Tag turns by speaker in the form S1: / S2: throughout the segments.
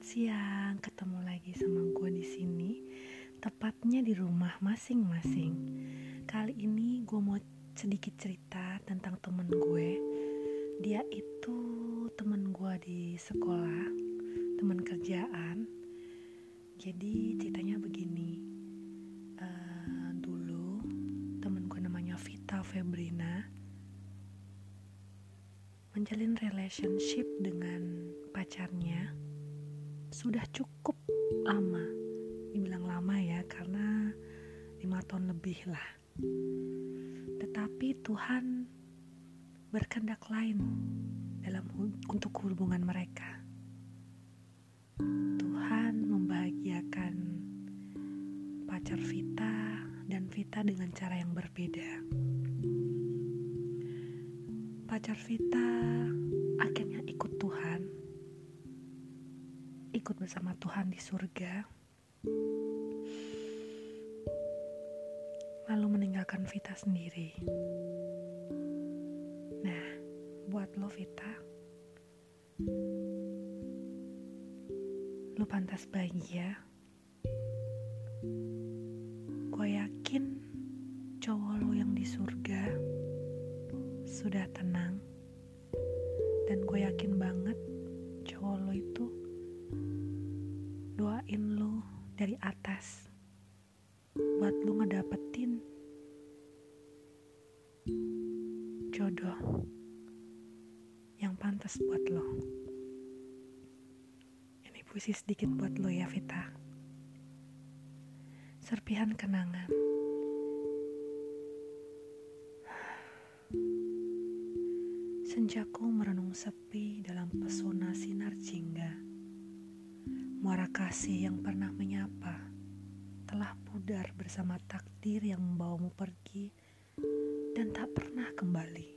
S1: Selamat siang, ketemu lagi sama gue di sini, tepatnya di rumah masing-masing. Kali ini gue mau sedikit cerita tentang temen gue. Dia itu temen gue di sekolah, temen kerjaan. Jadi ceritanya begini. Uh, dulu temen gue namanya Vita Febrina menjalin relationship dengan pacarnya sudah cukup lama. Dibilang lama ya karena lima tahun lebih lah. Tetapi Tuhan berkendak lain dalam untuk hubungan mereka. Tuhan membahagiakan pacar Vita dan Vita dengan cara yang berbeda. Pacar Vita akhirnya ikut ikut bersama Tuhan di surga, lalu meninggalkan Vita sendiri. Nah, buat lo Vita, lo pantas bahagia. Gue yakin cowok lo yang di surga sudah tenang dan gue yakin banget cowok lo itu doain lo dari atas buat lo ngedapetin jodoh yang pantas buat lo. Ini puisi sedikit buat lo ya Vita. Serpihan kenangan. Senjaku merenung sepi dalam pesona sinar jingga Muara kasih yang pernah menyapa telah pudar bersama takdir yang membawamu pergi dan tak pernah kembali.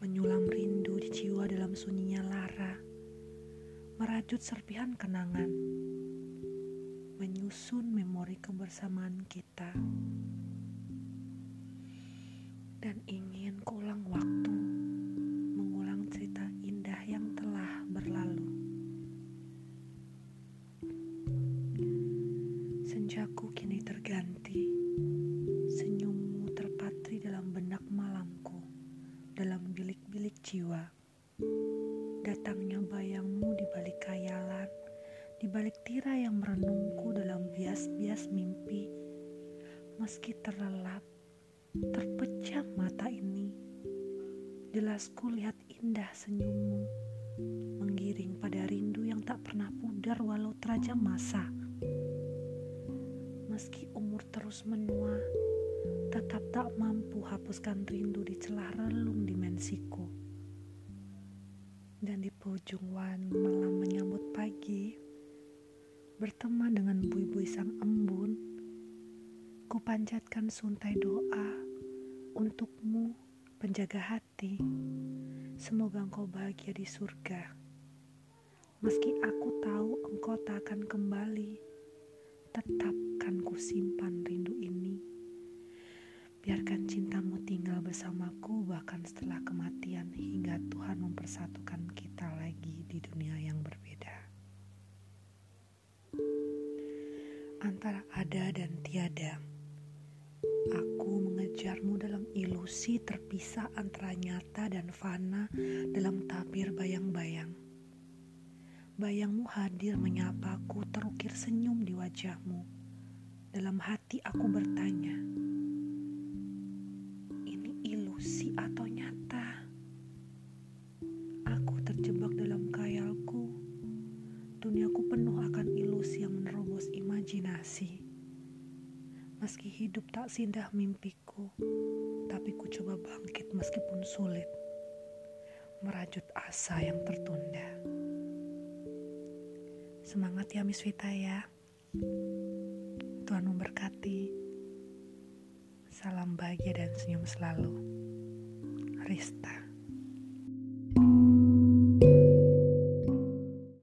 S1: Menyulam rindu di jiwa dalam sunyinya lara, merajut serpihan kenangan, menyusun memori kebersamaan kita, dan ingin kuulang waktu jiwa. Datangnya bayangmu di balik kayalan, di balik tirai yang merenungku dalam bias-bias mimpi. Meski terlelap, terpecah mata ini, jelas ku lihat indah senyummu, menggiring pada rindu yang tak pernah pudar walau terajam masa meski umur terus menua, tetap tak mampu hapuskan rindu di celah relung dimensiku. Dan di pujung wan malam menyambut pagi, bertemu dengan bui-bui sang embun, ku panjatkan suntai doa untukmu penjaga hati. Semoga engkau bahagia di surga. Meski aku tahu engkau tak akan kembali, tetap akan kusimpan rindu ini. Biarkan cintamu tinggal bersamaku bahkan setelah kematian hingga Tuhan mempersatukan kita lagi di dunia yang berbeda. Antara ada dan tiada, aku mengejarmu dalam ilusi terpisah antara nyata dan fana dalam tabir bayang-bayang. Bayangmu hadir menyapaku terukir senyum di wajahmu dalam hati aku bertanya, imajinasi. Meski hidup tak sindah mimpiku, tapi ku coba bangkit meskipun sulit. Merajut asa yang tertunda. Semangat ya Miss Vita ya. Tuhan memberkati. Salam bahagia dan senyum selalu. Rista.